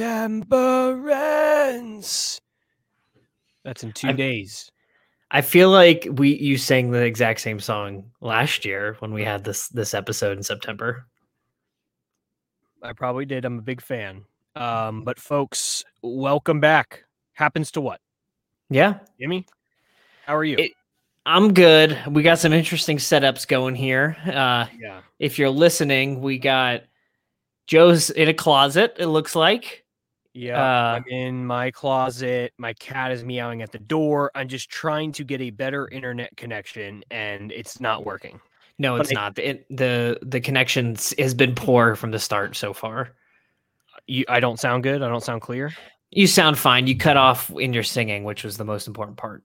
ends. That's in 2 I- days. I feel like we you sang the exact same song last year when we had this this episode in September. I probably did. I'm a big fan. Um, but folks, welcome back. Happens to what? Yeah, Jimmy? How are you? It- I'm good. We got some interesting setups going here. Uh, yeah. if you're listening, we got Joe's in a closet. It looks like. Yeah. Uh, I'm in my closet. My cat is meowing at the door. I'm just trying to get a better internet connection and it's not working. No, But it's I- not. It, the the connections has been poor from the start so far. You, I don't sound good. I don't sound clear. You sound fine. You cut off in your singing, which was the most important part.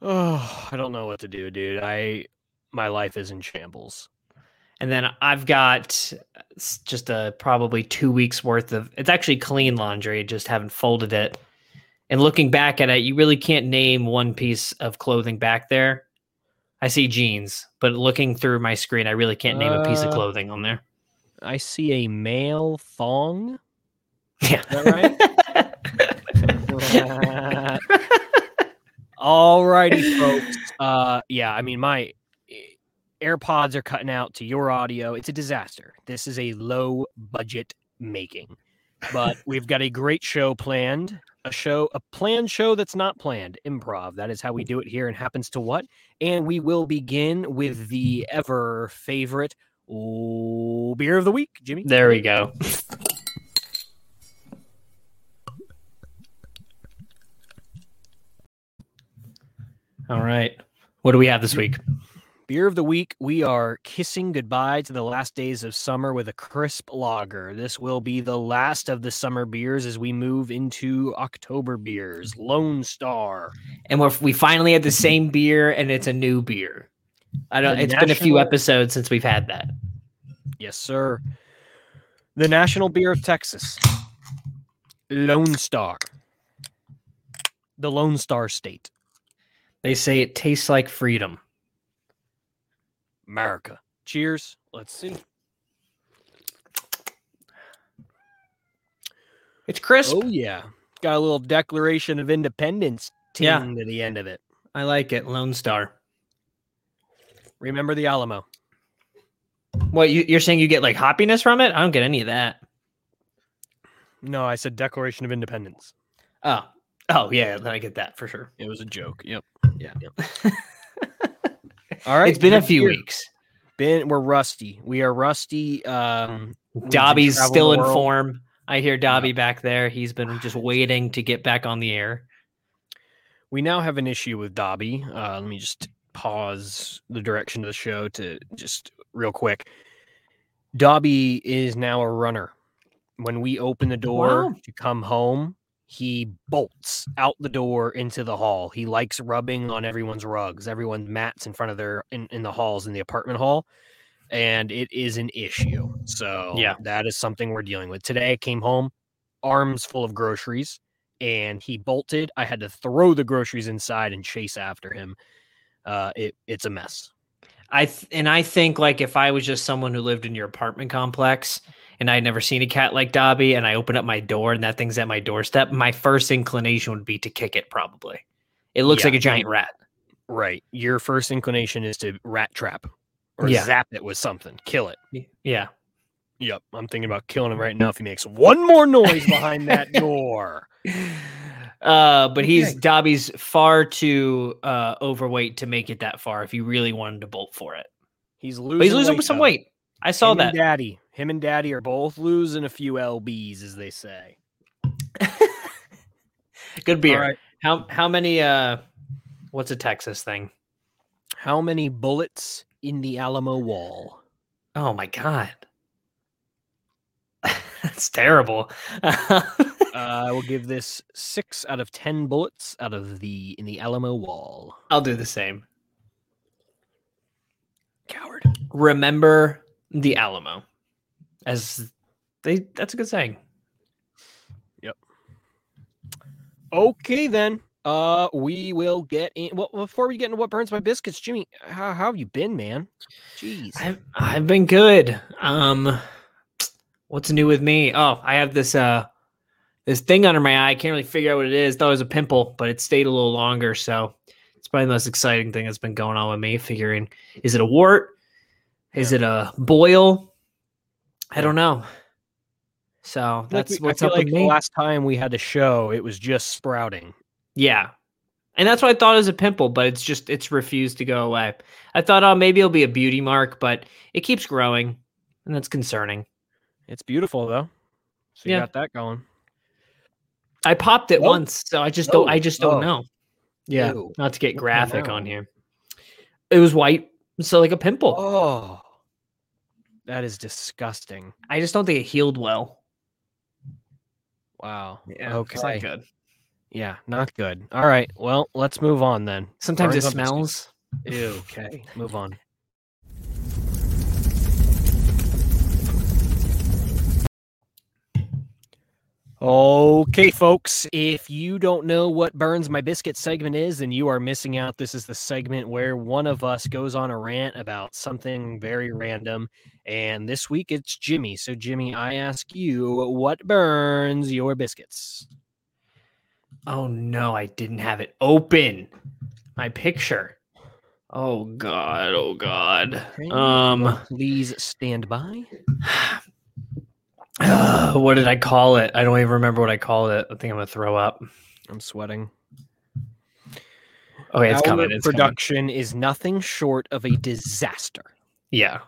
Oh, I don't know what to do, dude. I my life is in shambles. And then I've got just a probably two weeks worth of it's actually clean laundry, just haven't folded it. And looking back at it, you really can't name one piece of clothing back there. I see jeans, but looking through my screen, I really can't name a piece of Uh, clothing on there. I see a male thong. Yeah. that All righty, folks. Uh, yeah, I mean, my AirPods are cutting out to your audio. It's a disaster. This is a low budget making, but we've got a great show planned. A show, a planned show that's not planned. Improv. That is how we do it here. And happens to what? And we will begin with the ever favorite oh, beer of the week, Jimmy. there we go. All right. What do we have this week? Beer of the week, we are kissing goodbye to the last days of summer with a crisp lager. This will be the last of the summer beers as we move into October beers. Lone Star. and we're, we finally had the same beer and it's a new beer i don't The it's been a few episodes since we've had that Yes, sir. The national beer of Texas. Lone Star. The Lone Star State. they say it tastes like freedom America. Cheers. Let's see. it's crisp Oh, yeah. Got a little Declaration of Independence Yeah. to the end of it. i like it lone star Remember the Alamo. what you, you're saying you get like hoppiness from it i don't get any of that No, I said Declaration of Independence. oh oh yeah then i get that for sure It was a joke. Yep. yeah All right. it's been a few weeks Been we're rusty. We are rusty. Um dobby's still in world. form i hear dobby back there he's been just waiting to get back on the air We now have an issue with Dobby. Uh let me just pause the direction of the show to just real quick. Dobby is now a runner. When we open the door Wow. to come home, he bolts out the door into the hall. He likes rubbing on everyone's rugs, everyone's mats in front of their in, in the halls in the apartment hall. And it is an issue. So Yeah. that is something we're dealing with. Today I came home, arms full of groceries, and he bolted. I had to throw the groceries inside and chase after him. Uh it it's a mess. I th- and I think like if I was just someone who lived in your apartment complex and I'd never seen a cat like Dobby and I open up my door and that thing's at my doorstep, my first inclination would be to kick it probably. It looks Yeah. like a giant rat. Right. Your first inclination is to rat trap or Yeah. zap it with something. Kill it. Yeah. Yep. I'm thinking about killing him right now if he makes one more noise behind that door. Uh, but he's Okay. Dobby's far too uh overweight to make it that far if you really wanted to bolt for it. He's losing. But he's losing weight, some though. weight. I saw Him that. And Daddy. Him and Daddy are both losing a few lbs, as they say. Good beer. All right. How how many uh what's a Texas thing? How many bullets in the Alamo Wall? Oh my god. That's terrible. Uh, I will give this six out of ten bullets out of the in the Alamo Wall. I'll do the same. Coward. Remember the Alamo. As they that's a good saying. Yep. Okay, then. Uh, we will get in. Well, before we get into what burns my biscuits, Jimmy, how, how have you been, man? Jeez, I've I've been good. Um, what's new with me? Oh, I have this uh this thing under my eye. I can't really figure out what it is. Thought it was a pimple, but it stayed a little longer. So it's probably the most exciting thing that's been going on with me. Figuring, is it a wart? Is Yeah. it a boil? I don't know. So feel like that's we- I what's up like with the me. last time we had the show, it was just sprouting. Yeah. And that's what I thought it was a pimple, but it's just it's refused to go away. I thought, oh, maybe it'll be a beauty mark, but it keeps growing, and that's concerning. It's beautiful though. So you Yeah. got that going. I popped it Oh. once, so I just don't. I just don't oh. know. Yeah, Ew. not to get graphic on here. It was white, so like a pimple. Oh, that is disgusting. I just don't think it healed well. Wow. Yeah. It's not okay. good. Yeah, not good. All right. Well, let's move on then. Sometimes it Burns biscuits. smells. Ew, okay. Move on. Okay, folks, if you don't know what Burns My Biscuit segment is, then you are missing out. This is the segment where one of us goes on a rant about something very random. And this week it's Jimmy. So, Jimmy, I ask you, what burns your biscuits? Oh no, I didn't have it open. My picture. Oh god. Oh god. Okay, Um. Please stand by. Uh, what did I call it? I don't even remember what I called it. I think I'm gonna throw up. I'm sweating. Okay, it's Our coming. It's coming. production is nothing short of a disaster. Yeah.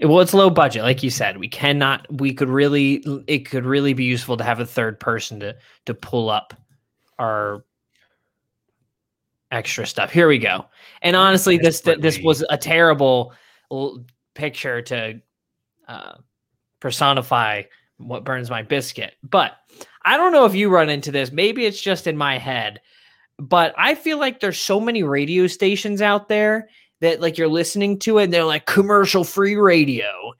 Well, it's low budget, like you said. We cannot. We could really. It could really be useful to have a third person to to pull up our extra stuff. Here we go. And honestly, this this was a terrible picture to uh, personify what burns my biscuit. But I don't know if you run into this. Maybe it's just in my head. But I feel like there's so many radio stations out there that like you're listening to it and they're like commercial free radio.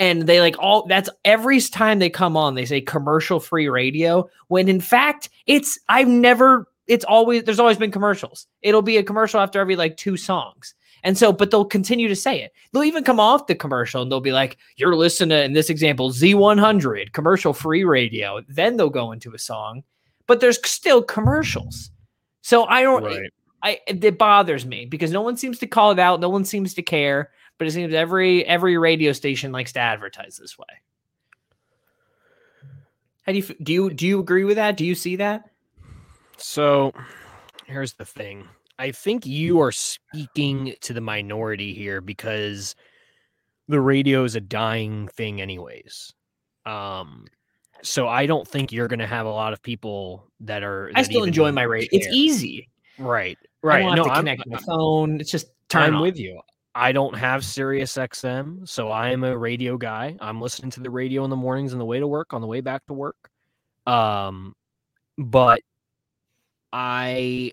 And they like all that's every time they come on, they say commercial free radio. When in fact, it's I've never it's always there's always been commercials. It'll be a commercial after every like two songs. And so, but they'll continue to say it. They'll even come off the commercial and they'll be like, You're listening to, in this example, Z100, commercial free radio. Then they'll go into a song, but there's still commercials. So I don't, I it bothers me because no one seems to call it out. No one seems to care, but it seems every every radio station likes to advertise this way. How do you do you do you agree with that? Do you see that? So here's the thing. I think you are speaking to the minority here because the radio is a dying thing anyways. Um so I don't think you're going to have a lot of people that are I still enjoy my radio. It's easy. Right. I Right. don't have No, to I'm, connect my phone. It's just I'm on. with you. I don't have Sirius XM, so I am a radio guy. I'm listening to the radio in the mornings on the way to work, on the way back to work. Um, but I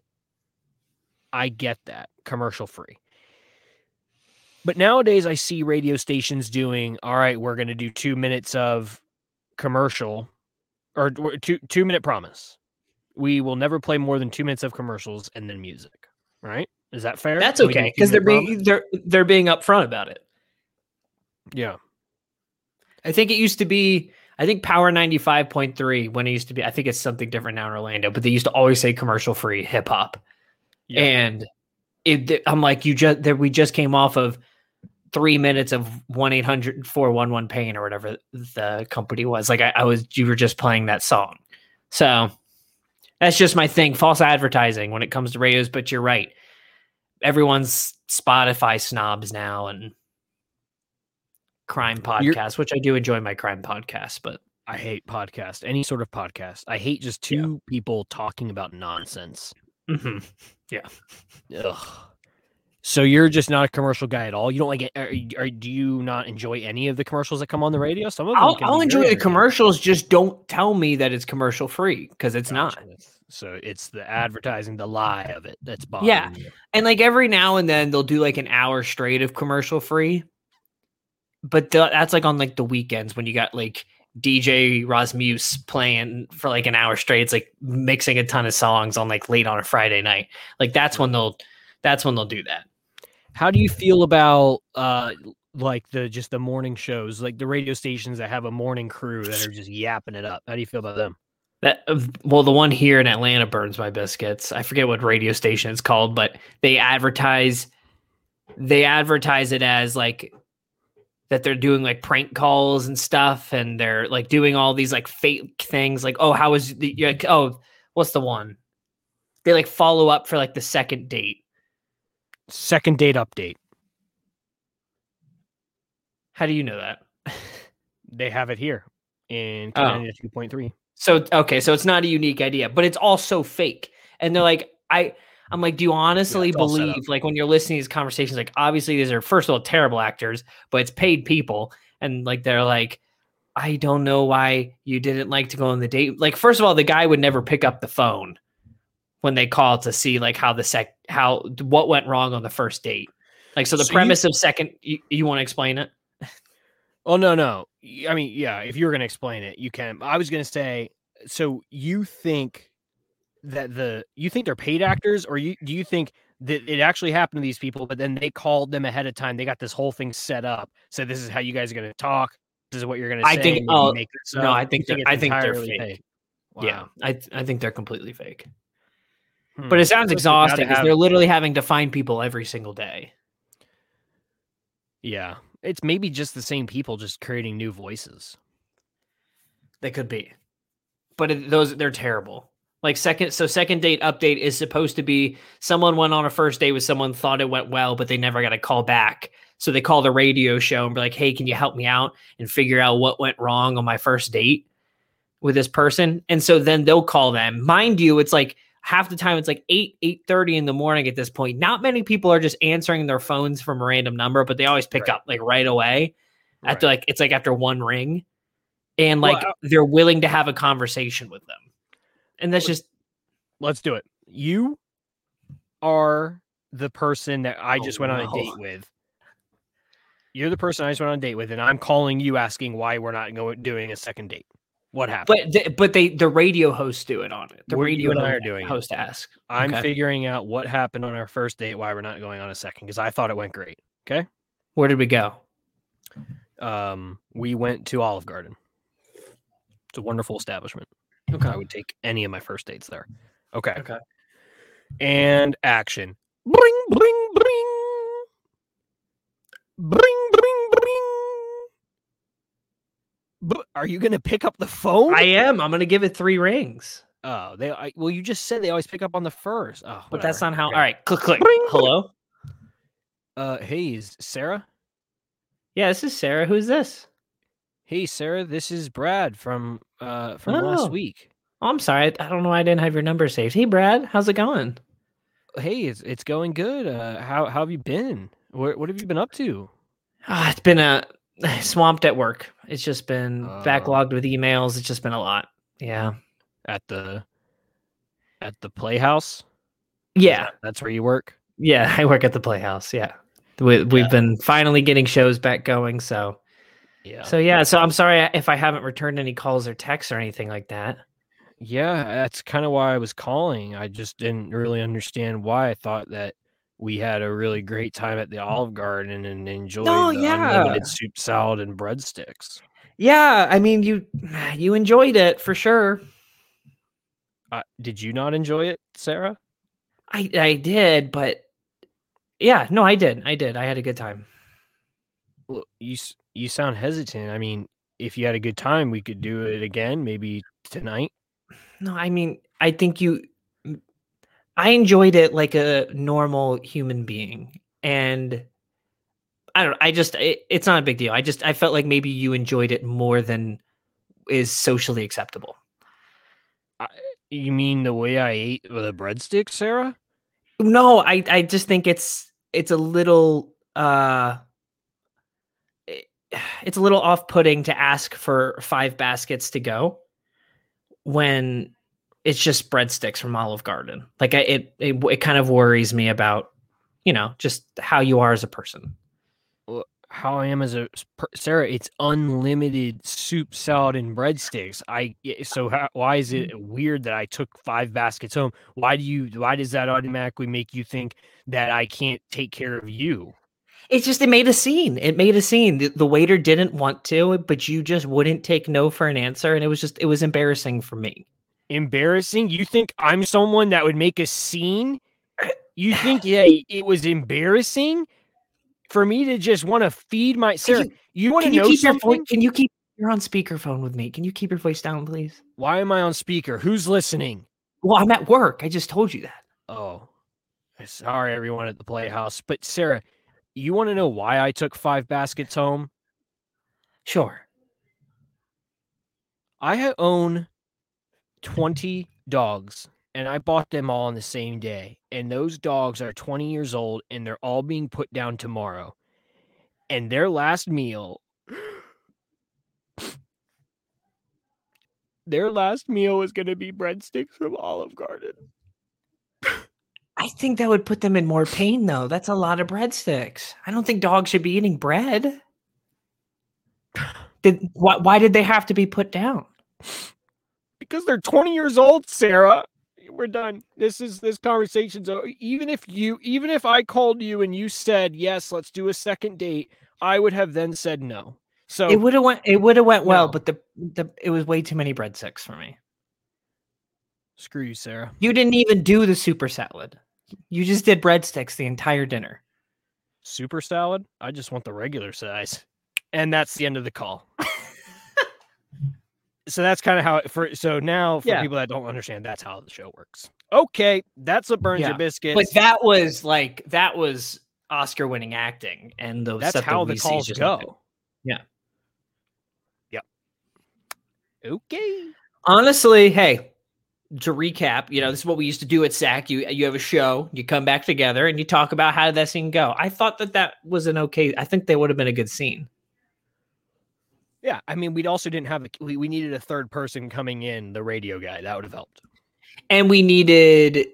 I get that commercial free. But nowadays I see radio stations doing all right, we're going to do 2 minutes of commercial or 2 2 minute promise. We will never play more than 2 minutes of commercials and then music, right? Is that fair? That's Can we do a okay because they're being they're they're being upfront about it. Yeah. I think it used to be. I think Power ninety five point three when it used to be. I think it's something different now in Orlando, but they used to always say commercial free hip hop, Yeah. and it. I'm like, you just that we just came off of three minutes of one 411 pain or whatever the company was. Like I, I was, you were just playing that song, so that's just my thing. False advertising when it comes to radios, but you're right. Everyone's Spotify snobs now and crime podcasts, which I do enjoy my crime podcasts, but I hate podcast, any sort of podcast. I hate just Yeah. two people talking about nonsense. Mm-hmm. Mhm. Ugh. So you're just not a commercial guy at all. You don't like it. Are, you- are, do you not enjoy any of the commercials that come on the radio? Some of them I'll, I'll enjoy the commercials. Just don't tell me that it's commercial free because it's not. So it's the advertising, the lie of it that's bothering Yeah. you. And like every now and then they'll do like an hour straight of commercial free. But the, that's like on like the weekends when you got like DJ Rasmus playing for like an hour straight. It's like mixing a ton of songs on like late on a Friday night. Like that's when they'll that's when they'll do that. How do you feel about uh like the just the morning shows, like the radio stations that have a morning crew that are just yapping it up? How do you feel about them? That uh, well, the one here in Atlanta burns my biscuits. I forget what radio station it's called, but they advertise they advertise it as like that they're doing like prank calls and stuff, and they're like doing all these like fake things, like oh, how was the like oh, what's the one? They like follow up for like the second date. Second date update. How do you know that? They have it here in Oh. Canada 2.3. So okay, so it's not a unique idea, but it's also fake. And they're like, I I'm like, do you honestly it's all set up. believe like when you're listening to these conversations, like obviously these are first of all terrible actors, but it's paid people, and like they're like, I don't know why you didn't like to go on the date. Like, first of all, the guy would never pick up the phone when they call to see like how the sec how what went wrong on the first date. Like, so the So you- premise of second, you, you want to explain it? Oh no, no. I mean, yeah, if you were gonna explain it, you can. I was gonna say, so you think that the you think they're paid actors, or you do you think that it actually happened to these people, but then they called them ahead of time, they got this whole thing set up. So this is how you guys are gonna talk. This is what you're gonna say. I think- oh, no. I think I think they're fake. Wow. Yeah, I I think they're completely fake. Hmm. But it sounds So exhausting because they're literally having to find people every single day. Yeah, it's maybe just the same people just creating new voices. They could be, but it, those they're terrible. Like second, so second date update is supposed to be someone went on a first date with someone, thought it went well, but they never got a call back. So they call the radio show and be like, "Hey, can you help me out and figure out what went wrong on my first date with this person?" And so then they'll call them. Mind you, it's like half the time it's like 8 8 30 in the morning at this point not many people are just answering their phones from a random number but they always pick Right. up like right away after Right. like it's like after one ring and Well, like I- they're willing to have a conversation with them and that's just let's do it. You are the person that I Oh, just went on a date with. You're the person I just went on a date with, and I'm calling you asking why we're not going doing a second date. What happened? but but they the radio hosts do it on it the We're- radio and I are doing it. host ask I'm okay. figuring out what happened on our first date, why we're not going on a second, because I thought it went great. Okay. where did we go Um, we went to Olive Garden. It's a wonderful establishment. Okay I would take any of my first dates there. Okay. okay and action. Bring, bring, bring. Bring, bring, bring. Are you going to pick up the phone? i am i'm gonna give it three rings oh, they. I, well, you just said they always pick up on the first. Oh, but that's not how Okay. all right click click Bring, bring. hello Uh, hey, is Sarah. yeah this is sarah who's this Hey, Sarah. This is Brad from uh from Oh. last week. oh, i'm sorry I, don't know why i didn't have your number saved hey brad how's it going Hey, it's it's going good. Uh, how how have you been? What what have you been up to? Ah, it's been a swamped at work it's just been Uh. backlogged with emails it's just been a lot yeah At the at the Playhouse. Yeah that's where you work. Yeah, I work at the Playhouse. Yeah, we, we've Yeah. been finally getting shows back going. So, Yeah. so yeah. So I'm sorry if I haven't returned any calls or texts or anything like that. Yeah, that's kind of why I was calling. I just didn't really understand why. I thought that we had a really great time at the Olive Garden and enjoyed No, the yeah. unlimited soup salad and breadsticks. Yeah, I mean you you enjoyed it for sure. Uh, did you not enjoy it, Sarah? I I did, but yeah, no, I did. I did. I had a good time. Well, you you sound hesitant. I mean, if you had a good time, we could do it again, maybe tonight. No, I mean I think you. I enjoyed it like a normal human being, and I don't. I just it, it's not a big deal. I just I felt like maybe you enjoyed it more than is socially acceptable. You mean the way I ate the breadsticks, Sarah? No, I I just think it's it's a little uh it's a little off-putting to ask for five baskets to go when it's just breadsticks from Olive Garden. Like I, it, it it kind of worries me about you know just how you are as a person. how I am as a Sarah. It's unlimited soup, salad, and breadsticks. I so how, why is it mm. weird that I took five baskets home? Why do you? Why does that automatically make you think that I can't take care of you? It's just it made a scene. It made a scene. The, the waiter didn't want to, but you just wouldn't take no for an answer, and it was just it was embarrassing for me. Embarrassing? You think I'm someone that would make a scene? You think yeah, it was embarrassing for me to just want to feed my Sarah? you- You, want to Can you know keep your something? voice? Can you keep? You're on speakerphone with me. Can you keep your voice down, please? Why am I on speaker? Who's listening? Well, I'm at work. I just told you that. Oh, sorry, everyone at the Playhouse. But Sarah, you want to know why I took five baskets home? Sure. I own 20 dogs and I bought them all on the same day. And those dogs are 20 years old and they're all being put down tomorrow. And their last meal, their last meal is going to be breadsticks from Olive Garden. I think that would put them in more pain, though. That's a lot of breadsticks. I don't think dogs should be eating bread. Did why, why did they have to be put down? because they're 20 years old, Sarah. We're done. This is this conversation's over. Even if you, even if I called you and you said yes, let's do a second date, I would have then said no. So It would have went. It would have went well, No. but the the it was way too many breadsticks for me. screw you, Sarah. You didn't even do the super salad. You just did breadsticks the entire dinner. Super salad. I just want the regular size, and that's the end of the call. so that's kind of how it for. So now for Yeah. people that don't understand, that's how the show works. Okay, that's what burns Yeah, your biscuit. But that was like that was Oscar winning acting, and the that's that how we the calls just not good. go. Yeah. Yep. Okay. honestly, hey, to recap, you know, this is what we used to do at SAC. You you have a show, you come back together, and you talk about how did that scene go. I thought that that was an okay. I think they would have been a good scene. Yeah, I mean, we also didn't have a, we, we needed a third person coming in, the radio guy. That would have helped. And we needed,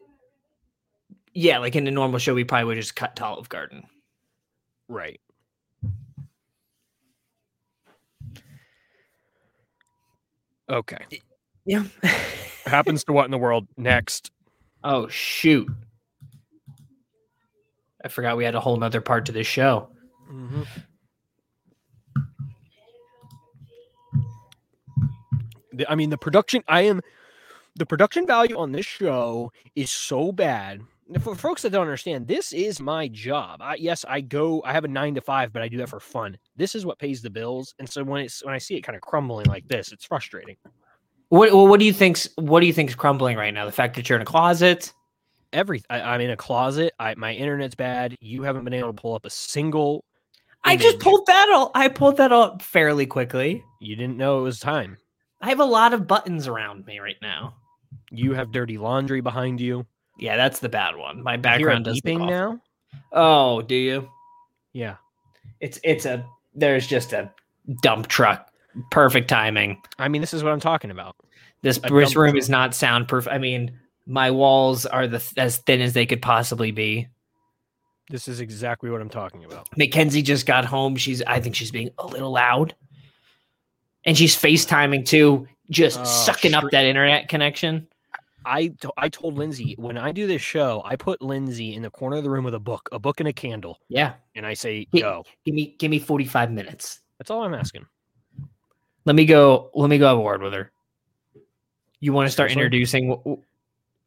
yeah, like in a normal show, we probably would just cut to Olive Garden. Right. Okay. Yeah. Happens to what in the world next? oh shoot! I forgot we had a whole nother part to this show. Mm-hmm. The, I mean, the production. I am the production value on this show is so bad. For folks that don't understand, this is my job. I, yes, I go. I have a nine to five, but I do that for fun. This is what pays the bills. And so when it's when I see it kind of crumbling like this, it's frustrating. What well, what do you think's what do you think's crumbling right now? The fact that you're in a closet. Every I, I'm in a closet. I my internet's bad. You haven't been able to pull up a single. I just pulled that all. I pulled that up fairly quickly. You didn't know it was time. I have a lot of buttons around me right now. You have dirty laundry behind you. Yeah, that's the bad one. My I hear a background does beeping now. Oh, do you? Yeah. It's it's a there's just a dump truck. Perfect timing. I mean, this is what I'm talking about. This this room is not soundproof. I mean, my walls are the th- as thin as they could possibly be. This is exactly what I'm talking about. Mackenzie just got home. She's I think she's being a little loud. And she's FaceTiming too, just Oh, sucking up that internet connection. I I told Lindsay when I do this show, I put Lindsay in the corner of the room with a book, a book and a candle, Yeah. and I say, "Go." Give me give me 45 minutes. That's all I'm asking. Let me go. Let me go have a word with her. You want to start Seriously? introducing?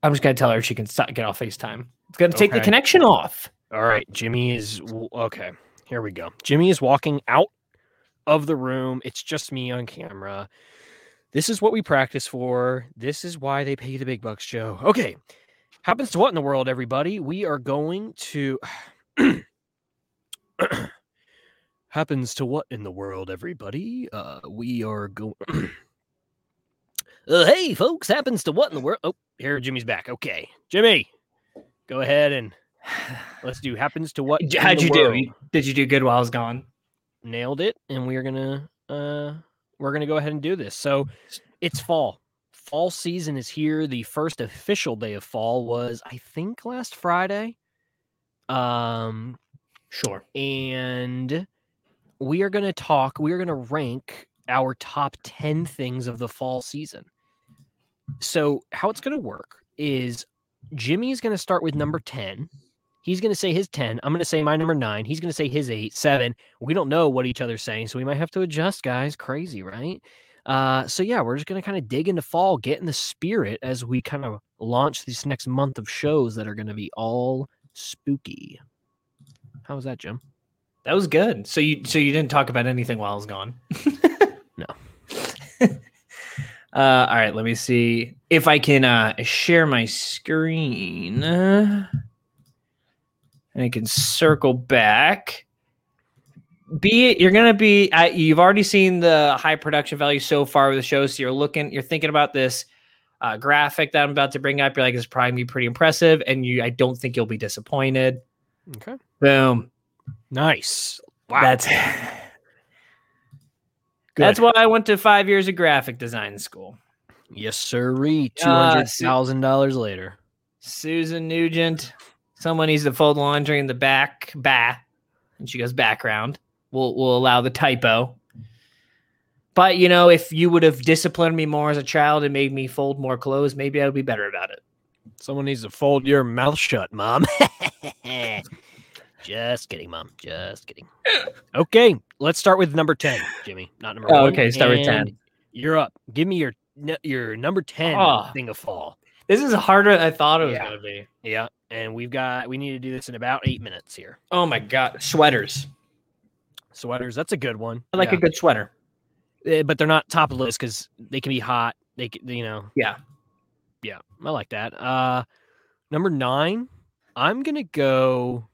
I'm just gonna tell her she can stop, get off Facetime. It's gonna take the connection off. All right, Jimmy is okay. Here we go. Jimmy is walking out of the room. It's just me on camera. This is what we practice for. This is why they pay the big bucks, Joe. Okay. Happens to what in the world, everybody? We are going to happens to what in the world, everybody? Uh we are going uh, hey folks, happens to what in the world? Oh, here Jimmy's back. Okay. Jimmy, go ahead and let's do happens to what How'd you do? world. You- Did you do good while I was gone? nailed it and we're gonna uh we're gonna go ahead and do this so it's fall fall season is here the first official day of fall was i think last friday um Sure. and we are going to talk, we are going to rank our top 10 things of the fall season. So, how it's going to work is Jimmy's going to start with number 10. He's going to say his 10. I'm going to say my number nine. He's going to say his eight, seven. We don't know what each other's saying. So, we might have to adjust, guys. Crazy, right? Uh, so, yeah, we're just going to kind of dig into fall, get in the spirit as we kind of launch this next month of shows that are going to be all spooky. How was that, Jim? That was good. So you so you didn't talk about anything while I was gone. No. uh, all right. Let me see if I can uh, share my screen, uh, and I can circle back. Be it you're gonna be. Uh, you've already seen the high production value so far with the show, so you're looking. You're thinking about this uh, graphic that I'm about to bring up. You're like, it's probably gonna be pretty impressive, and you. I don't think you'll be disappointed. Okay. Boom. Nice. Wow. That's Good. that's why I went to five years of graphic design school. Yes, sirree. Two Uh, hundred Su- thousand dollars later. Susan Nugent. Someone needs to fold laundry in the back, bah, and she goes background. We'll we'll allow the typo. But you know, if you would have disciplined me more as a child and made me fold more clothes, maybe I would be better about it. Someone needs to fold your mouth shut, mom. Just kidding, mom. Just kidding. Okay, let's start with number ten, Jimmy. Not number Oh, one. okay, start with 10. You're up. Give me your your number ten Oh. thing of fall. This is harder than I thought it was Yeah. gonna be. Yeah, and we've got we need to do this in about eight minutes here. Oh my god, sweaters. Sweaters, that's a good one. I like Yeah. a good sweater. Eh, but they're not top of the list because they can be hot. They can, you know. Yeah. Yeah, I like that. Uh, number nine, I'm gonna go.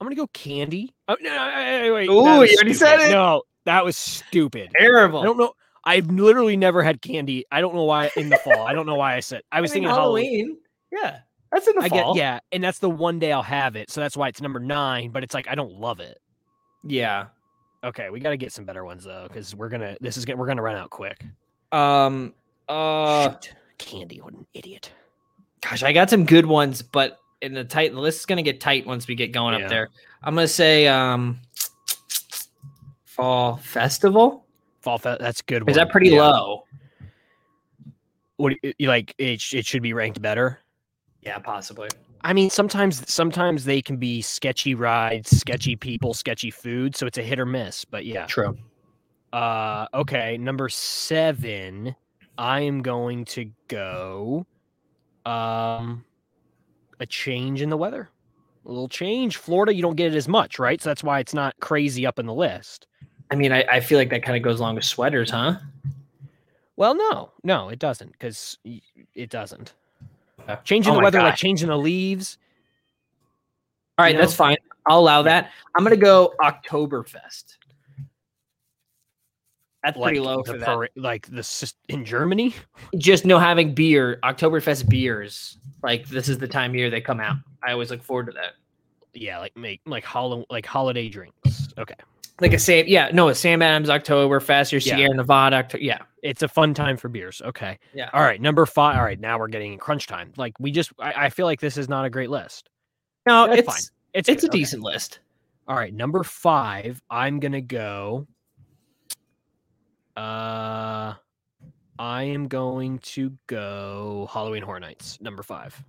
I'm gonna go candy. Oh, no, no, wait, wait, Ooh, you already said it? No, that was stupid. Terrible. I don't know. I've literally never had candy. I don't know why in the fall. I don't know why I said. I was mean, thinking Halloween. Yeah, that's in the I fall. get yeah, and that's the one day I'll have it. So that's why it's number nine. But it's like I don't love it. yeah. Okay, we got to get some better ones though, because we're gonna. This is gonna. We're gonna run out quick. Um. Uh. Shoot. candy. What an idiot. Gosh, I got some good ones, but in the tight the list is gonna get tight once we get going Yeah. up there. I'm gonna say um fall festival. Fall Fe- That's a good. Is that pretty Yeah. low? What you, you like? It, it should be ranked better. Yeah, possibly. I mean, sometimes sometimes they can be sketchy rides, sketchy people, sketchy food. So it's a hit or miss. But yeah. True. Uh, okay, number seven. I am going to go. Um, a change in the weather. A little change. Florida, you don't get it as much, right? So that's why it's not crazy up in the list. I mean, I, I feel like that kind of goes along with sweaters, huh? Well, no, no, it doesn't, because it doesn't. Changing oh the weather, like changing the leaves. All right, You that's fine. I'll allow that. I'm gonna go Oktoberfest. That's like pretty low for that. para- like the in Germany. Just no having beer, Oktoberfest beers. Like this is the time of year they come out. I always look forward to that. Yeah, like make like hol- like holiday drinks. Okay, Like a Sam, yeah, no, a Sam Adams Oktoberfest or Yeah. Sierra Nevada. Octo- yeah, it's a fun time for beers. Okay, yeah. all right, number five. All right, now we're getting crunch time. Like we just, I, I feel like this is not a great list. No, That's it's fine. It's it's a okay. decent list. All right, number five. I'm gonna go. Uh, I am going to go Halloween Horror Nights. Number five.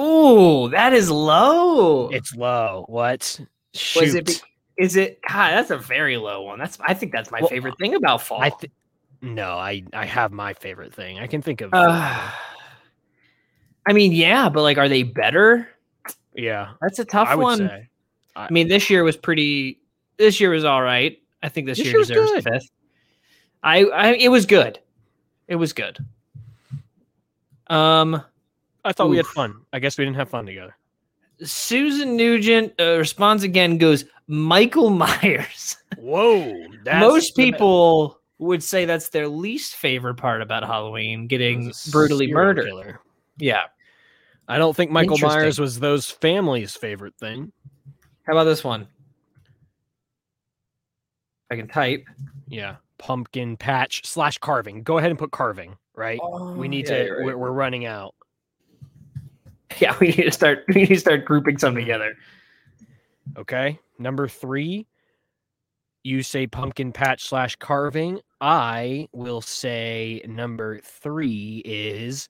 Ooh, that is low. It's low. What? Shoot. was it? Be- is it? God, that's a very low one. That's I think that's my Well, favorite thing about fall. I th- no, I I have my favorite thing. I can think of. Uh, I mean, yeah, but like, are they better? yeah, That's a tough I one. say. I mean, this year was pretty. This year was all right. I think this, This year deserves fifth. I, I, it was good. It was good. Um, I thought we had fun. I guess we didn't have fun together. Susan Nugent uh, responds again. Goes Michael Myers. Whoa, Most people would say that's their least favorite part about Halloween, getting brutally murdered. Killer. Yeah. I don't think Michael Myers was those families' favorite thing. How about this one? I can type. Yeah, pumpkin patch slash carving. Go ahead and put carving. Right. we oh, need Oh, Yeah, to. right. We're, we're running out. Yeah, we need to start. We need to start grouping some mm-hmm. together. Okay. Number three. You say pumpkin patch slash carving. I will say number three is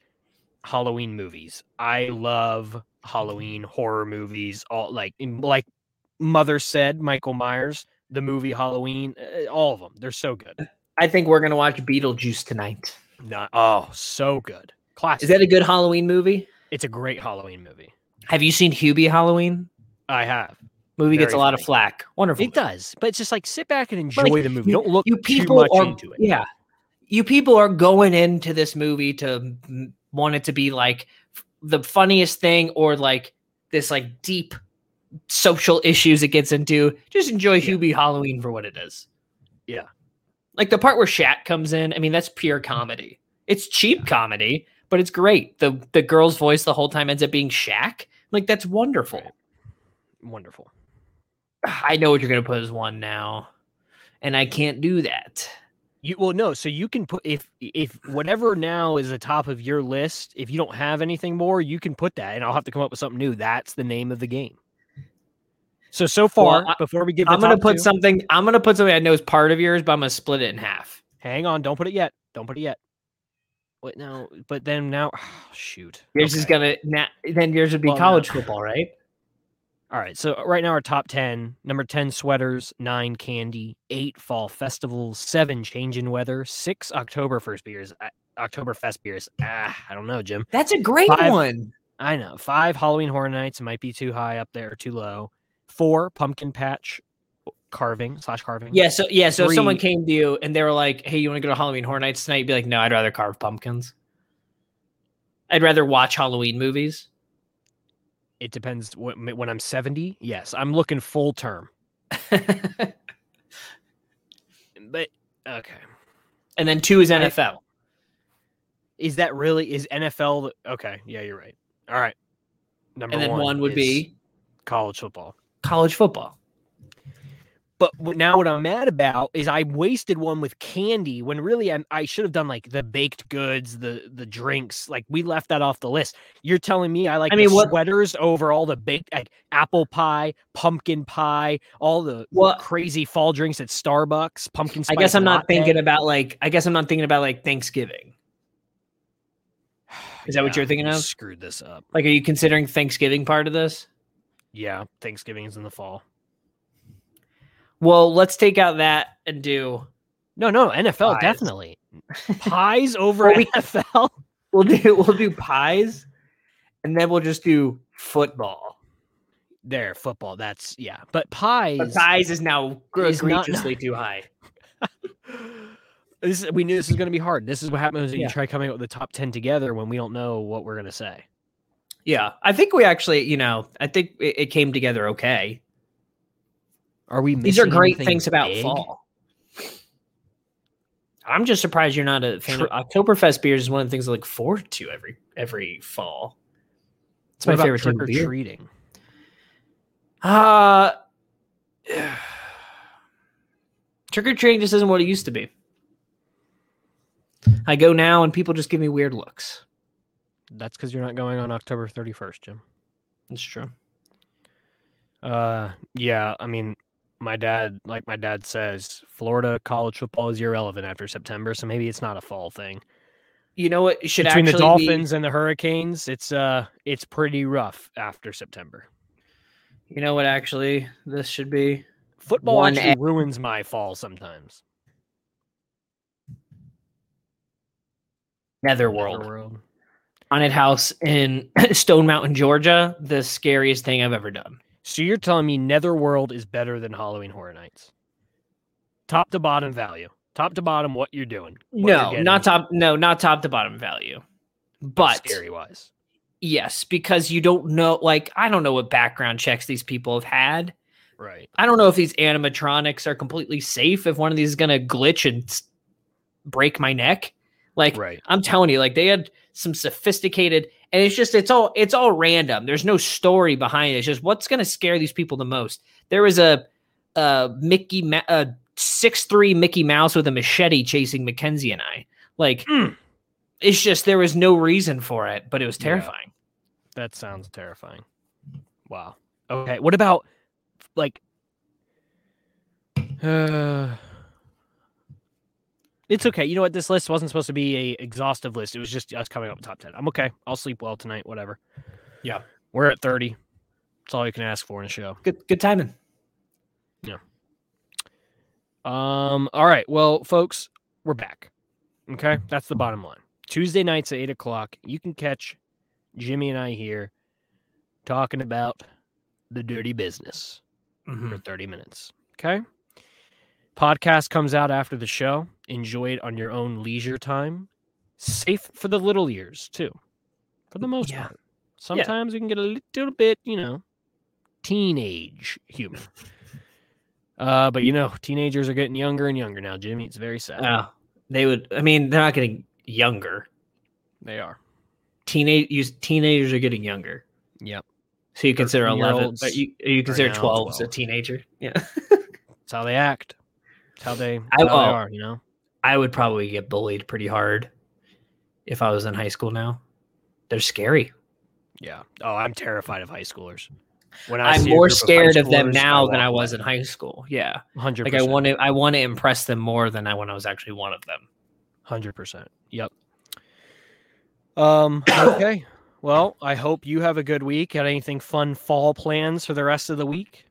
Halloween movies. I love Halloween horror movies. All like like Mother said, Michael Myers, the movie Halloween, uh, all of them. They're so good. I think we're gonna watch Beetlejuice tonight. Not oh, so good. Classic. Is that a good Halloween movie? It's a great Halloween movie. Have you seen Hubie Halloween? I have. Movie gets a Very lot of flack. Wonderful. It does, but it's just like sit back and enjoy like, the movie. you- Don't look you too people much are into it. yeah. You people are going into this movie to m- want it to be like f- the funniest thing or like this like deep social issues it gets into. Just enjoy Yeah. Hubie Halloween for what it is. Yeah. Like the part where Shaq comes in, I mean that's pure comedy. It's cheap comedy, but it's great. The the girl's voice the whole time ends up being Shaq. Like that's wonderful. Right. Wonderful. I know what you're gonna put as one now, and I can't do that. You well no, so you can put if if whatever now is the top of your list, if you don't have anything more, you can put that and I'll have to come up with something new. That's the name of the game. So so far, I- before we give I'm gonna put two- something. I'm gonna put something I know is part of yours, but I'm gonna split it in half. hang on, don't put it yet. Don't put it yet. Wait no, but then now shoot. Yours is gonna na then yours would be Well, no. college football, right? All right, so right now our top 10, number 10 sweaters, 9 candy, 8 fall festivals, 7 change in weather, 6 October first beers, October fest beers. Ah, I don't know, Jim. That's a great Five- one. I know. 5 Halloween Horror Nights might be too high up there, too low. 4 pumpkin patch carving slash carving. Yeah. So yeah. So if someone came to you and they were like, "Hey, you want to go to Halloween Horror Nights tonight?" You'd be like, "No, I'd rather carve pumpkins. I'd rather watch Halloween movies." It depends when, when I'm 70. Yes, I'm looking full term. But okay. and then two is I- NFL. Is that really is NFL okay, yeah, you're right. All right. Number and then one, would be college football. College football. But now what I'm mad about is I wasted one with candy when really I, I should have done like the baked goods, the the drinks. Like we left that off the list. You're telling me I like I mean, what- sweaters over all the baked like apple pie, pumpkin pie, all the Well- crazy fall drinks at Starbucks, pumpkin I guess I'm not latte. thinking about like. I guess I'm not thinking about like Thanksgiving. Is that what you're thinking of? Screwed this up. Like, are you considering Thanksgiving part of this? Yeah, Thanksgiving is in the fall. Well, let's take out that and do. No, no, NFL Pies. definitely. Pies over Well, we- NFL. We'll do. We'll do pies, and then we'll just do football. There, football. That's yeah. But pies. But pies is now Is not- egregiously too high. This we knew this was going to be hard. This is what happens when Yeah. you try coming up with the top ten together when we don't know what we're going to say. Yeah, I think we actually, you know, I think it, it came together okay. Are we? These are great things about big? fall. I'm just surprised you're not a fan Tr- of Oktoberfest beers. Is one of the things I look forward to every every fall. It's my What about favorite trick or beer. treating. Uh trick or treating just isn't what it used to be. I go now and people just give me weird looks. That's because you're not going on October 31st, Jim. It's true. Uh, yeah. I mean, my dad, like my dad says, Florida college football is irrelevant after September, so maybe it's not a fall thing. You know what should Between the Dolphins and the Hurricanes, it's uh, it's pretty rough after September. You know what actually this should be. Football One actually A- ruins my fall sometimes. Netherworld. Netherworld. Haunted house in Stone Mountain, Georgia. The scariest thing I've ever done. So you're telling me Netherworld is better than Halloween Horror Nights? Top to bottom value. Top to bottom, what you're doing. what you're no, not top. No, not top to bottom value. But scary wise. yes, because you don't know. Like I don't know what background checks these people have had. Right. I don't know if these animatronics are completely safe. If one of these is gonna glitch and break my neck, like Right. I'm telling you, like they had some sophisticated, and it's just it's all it's all random. There's no story behind it. It's just what's gonna scare these people the most. There was a a Mickey Ma- a six three Mickey Mouse with a machete chasing Mackenzie and I. Like Mm. it's just there was no reason for it, but it was Yeah. terrifying. That sounds terrifying. Wow. Okay. What about like Uh, it's okay. You know what? This list wasn't supposed to be a exhaustive list. It was just us coming up with top ten. I'm okay. I'll sleep well tonight. Whatever. Yeah. We're at thirty. That's all you can ask for in a show. Good good timing. Yeah. Um. All right. Well, folks, we're back. Okay, that's the bottom line. Tuesday nights at eight o'clock, you can catch Jimmy and I here talking about the dirty business Mhm. for thirty minutes. Okay. Podcast comes out after the show. Enjoy it on your own leisure time. Safe for the little ears too, for the most Yeah. part. Sometimes we can get a little bit, you know, teenage humor. Uh, but you know, teenagers are getting younger and younger now, Jimmy. It's very sad. Oh, they would. I mean, they're not getting younger. they are. Teenage you, teenagers are getting younger. Yep. So you consider eleven, but you you consider twelve as a teenager. Yeah, That's how they act. That's how they, I- how they are, you know? I would probably get bullied pretty hard if I was in high school now. They're scary. Yeah. Oh, I'm terrified of high schoolers. When I I'm more scared of them now than I was in high school. Yeah, 100%. like I want to. I want to impress them more than I when I was actually one of them. Hundred percent. Yep. Um. Okay. Well, I hope you have a good week. Got anything fun fall plans for the rest of the week?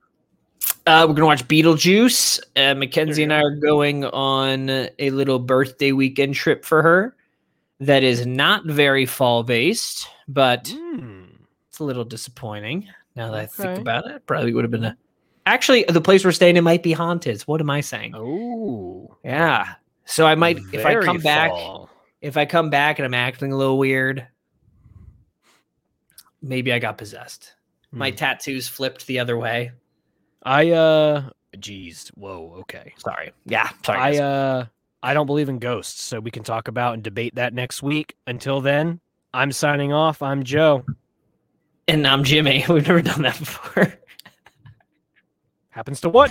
Uh, we're gonna watch Beetlejuice. Uh, Mackenzie and I are going on a little birthday weekend trip for her. That is not very fall based, but Hmm. it's a little disappointing. Now that I think Okay. about it, probably would have been a. Actually, the place we're staying in might be haunted. What am I saying? Oh. Yeah. So I might, if I very come back, if I come back and I'm acting a little weird, maybe I got possessed. My Hmm. tattoos flipped the other way. I uh. jeez, Whoa. Okay. Sorry. Yeah. Sorry. I guys. uh. I don't believe in ghosts, so we can talk about and debate that next week. Until then, I'm signing off. I'm Joe. and I'm Jimmy. We've never done that before. Happens to what?